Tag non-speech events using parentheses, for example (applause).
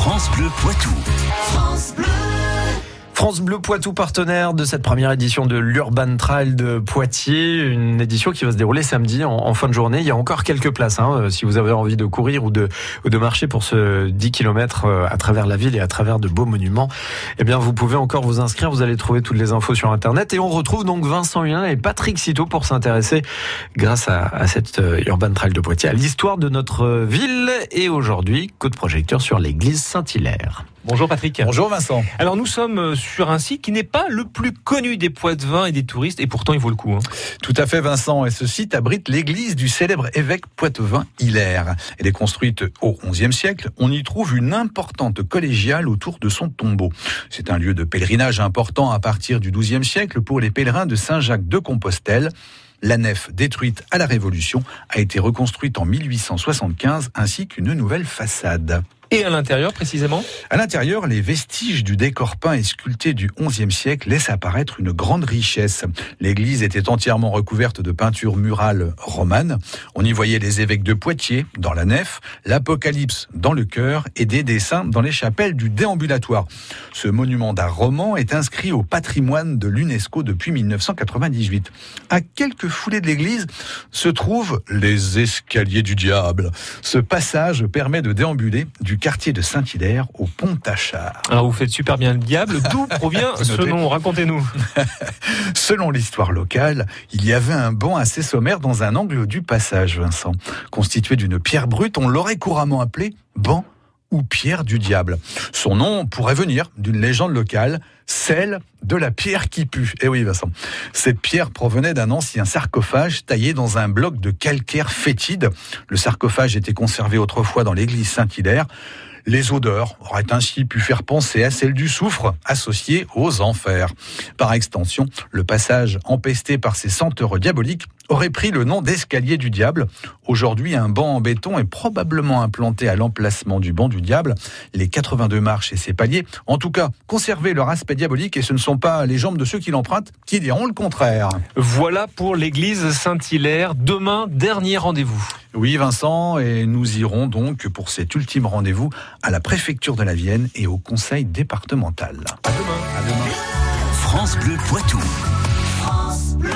France Bleu Poitou. France Bleu. France Bleu Poitou, partenaire de cette première édition de l'Urban Trail de Poitiers, une édition qui va se dérouler samedi en, fin de journée. Il y a encore quelques places, hein, euh, si vous avez envie de courir ou de, ou de marcher pour ce 10 km euh, à travers la ville et à travers de beaux monuments. Eh bien, vous pouvez encore vous inscrire. Vous allez trouver toutes les infos sur Internet. Et on retrouve donc Vincent Hulin et Patrick Citeau pour s'intéresser, grâce à, à cette euh, Urban Trail de Poitiers, à l'histoire de notre ville. Et aujourd'hui, coup de projecteur sur l'église Saint-Hilaire. Bonjour Patrick. Bonjour Vincent. Alors nous sommes euh, sur un site qui n'est pas le plus connu des Poitevins et des touristes et pourtant il vaut le coup. Hein. Tout à fait Vincent. Et ce site abrite l'église du célèbre évêque poitevin Hilaire. Elle est construite au XIe siècle. On y trouve une importante collégiale autour de son tombeau. C'est un lieu de pèlerinage important à partir du XIIe siècle pour les pèlerins de Saint-Jacques de Compostelle. La nef, détruite à la Révolution, a été reconstruite en 1875 ainsi qu'une nouvelle façade. Et à l'intérieur précisément À l'intérieur, les vestiges du décor peint et sculpté du XIe siècle laissent apparaître une grande richesse. L'église était entièrement recouverte de peintures murales romanes. On y voyait les évêques de Poitiers dans la nef, l'Apocalypse dans le chœur et des dessins dans les chapelles du déambulatoire. Ce monument d'art roman est inscrit au patrimoine de l'UNESCO depuis 1998. À quelques foulées de l'église se trouvent les escaliers du diable. Ce passage permet de déambuler du quartier de Saint-Hilaire au pont Tachard. Alors vous faites super bien le diable. (laughs) D'où provient ce nom? Racontez-nous. (laughs) Selon l'histoire locale, il y avait un banc assez sommaire dans un angle du passage, Vincent. Constitué d'une pierre brute, on l'aurait couramment appelé banc ou pierre du diable. Son nom pourrait venir d'une légende locale, celle de la pierre qui pue. Eh oui, Vincent. Cette pierre provenait d'un ancien sarcophage taillé dans un bloc de calcaire fétide. Le sarcophage était conservé autrefois dans l'église Saint-Hilaire. Les odeurs auraient ainsi pu faire penser à celle du soufre associé aux enfers. Par extension, le passage empesté par ces senteurs diaboliques aurait pris le nom d'escalier du diable. Aujourd'hui, un banc en béton est probablement implanté à l'emplacement du banc du diable. Les 82 marches et ses paliers, en tout cas, conservaient leur aspect diabolique et ce ne sont pas les jambes de ceux qui l'empruntent qui diront le contraire. Voilà pour l'église Saint-Hilaire. Demain, dernier rendez-vous. Oui, Vincent, et nous irons donc pour cet ultime rendez-vous à la préfecture de la Vienne et au conseil départemental. À demain. À demain. France Bleu.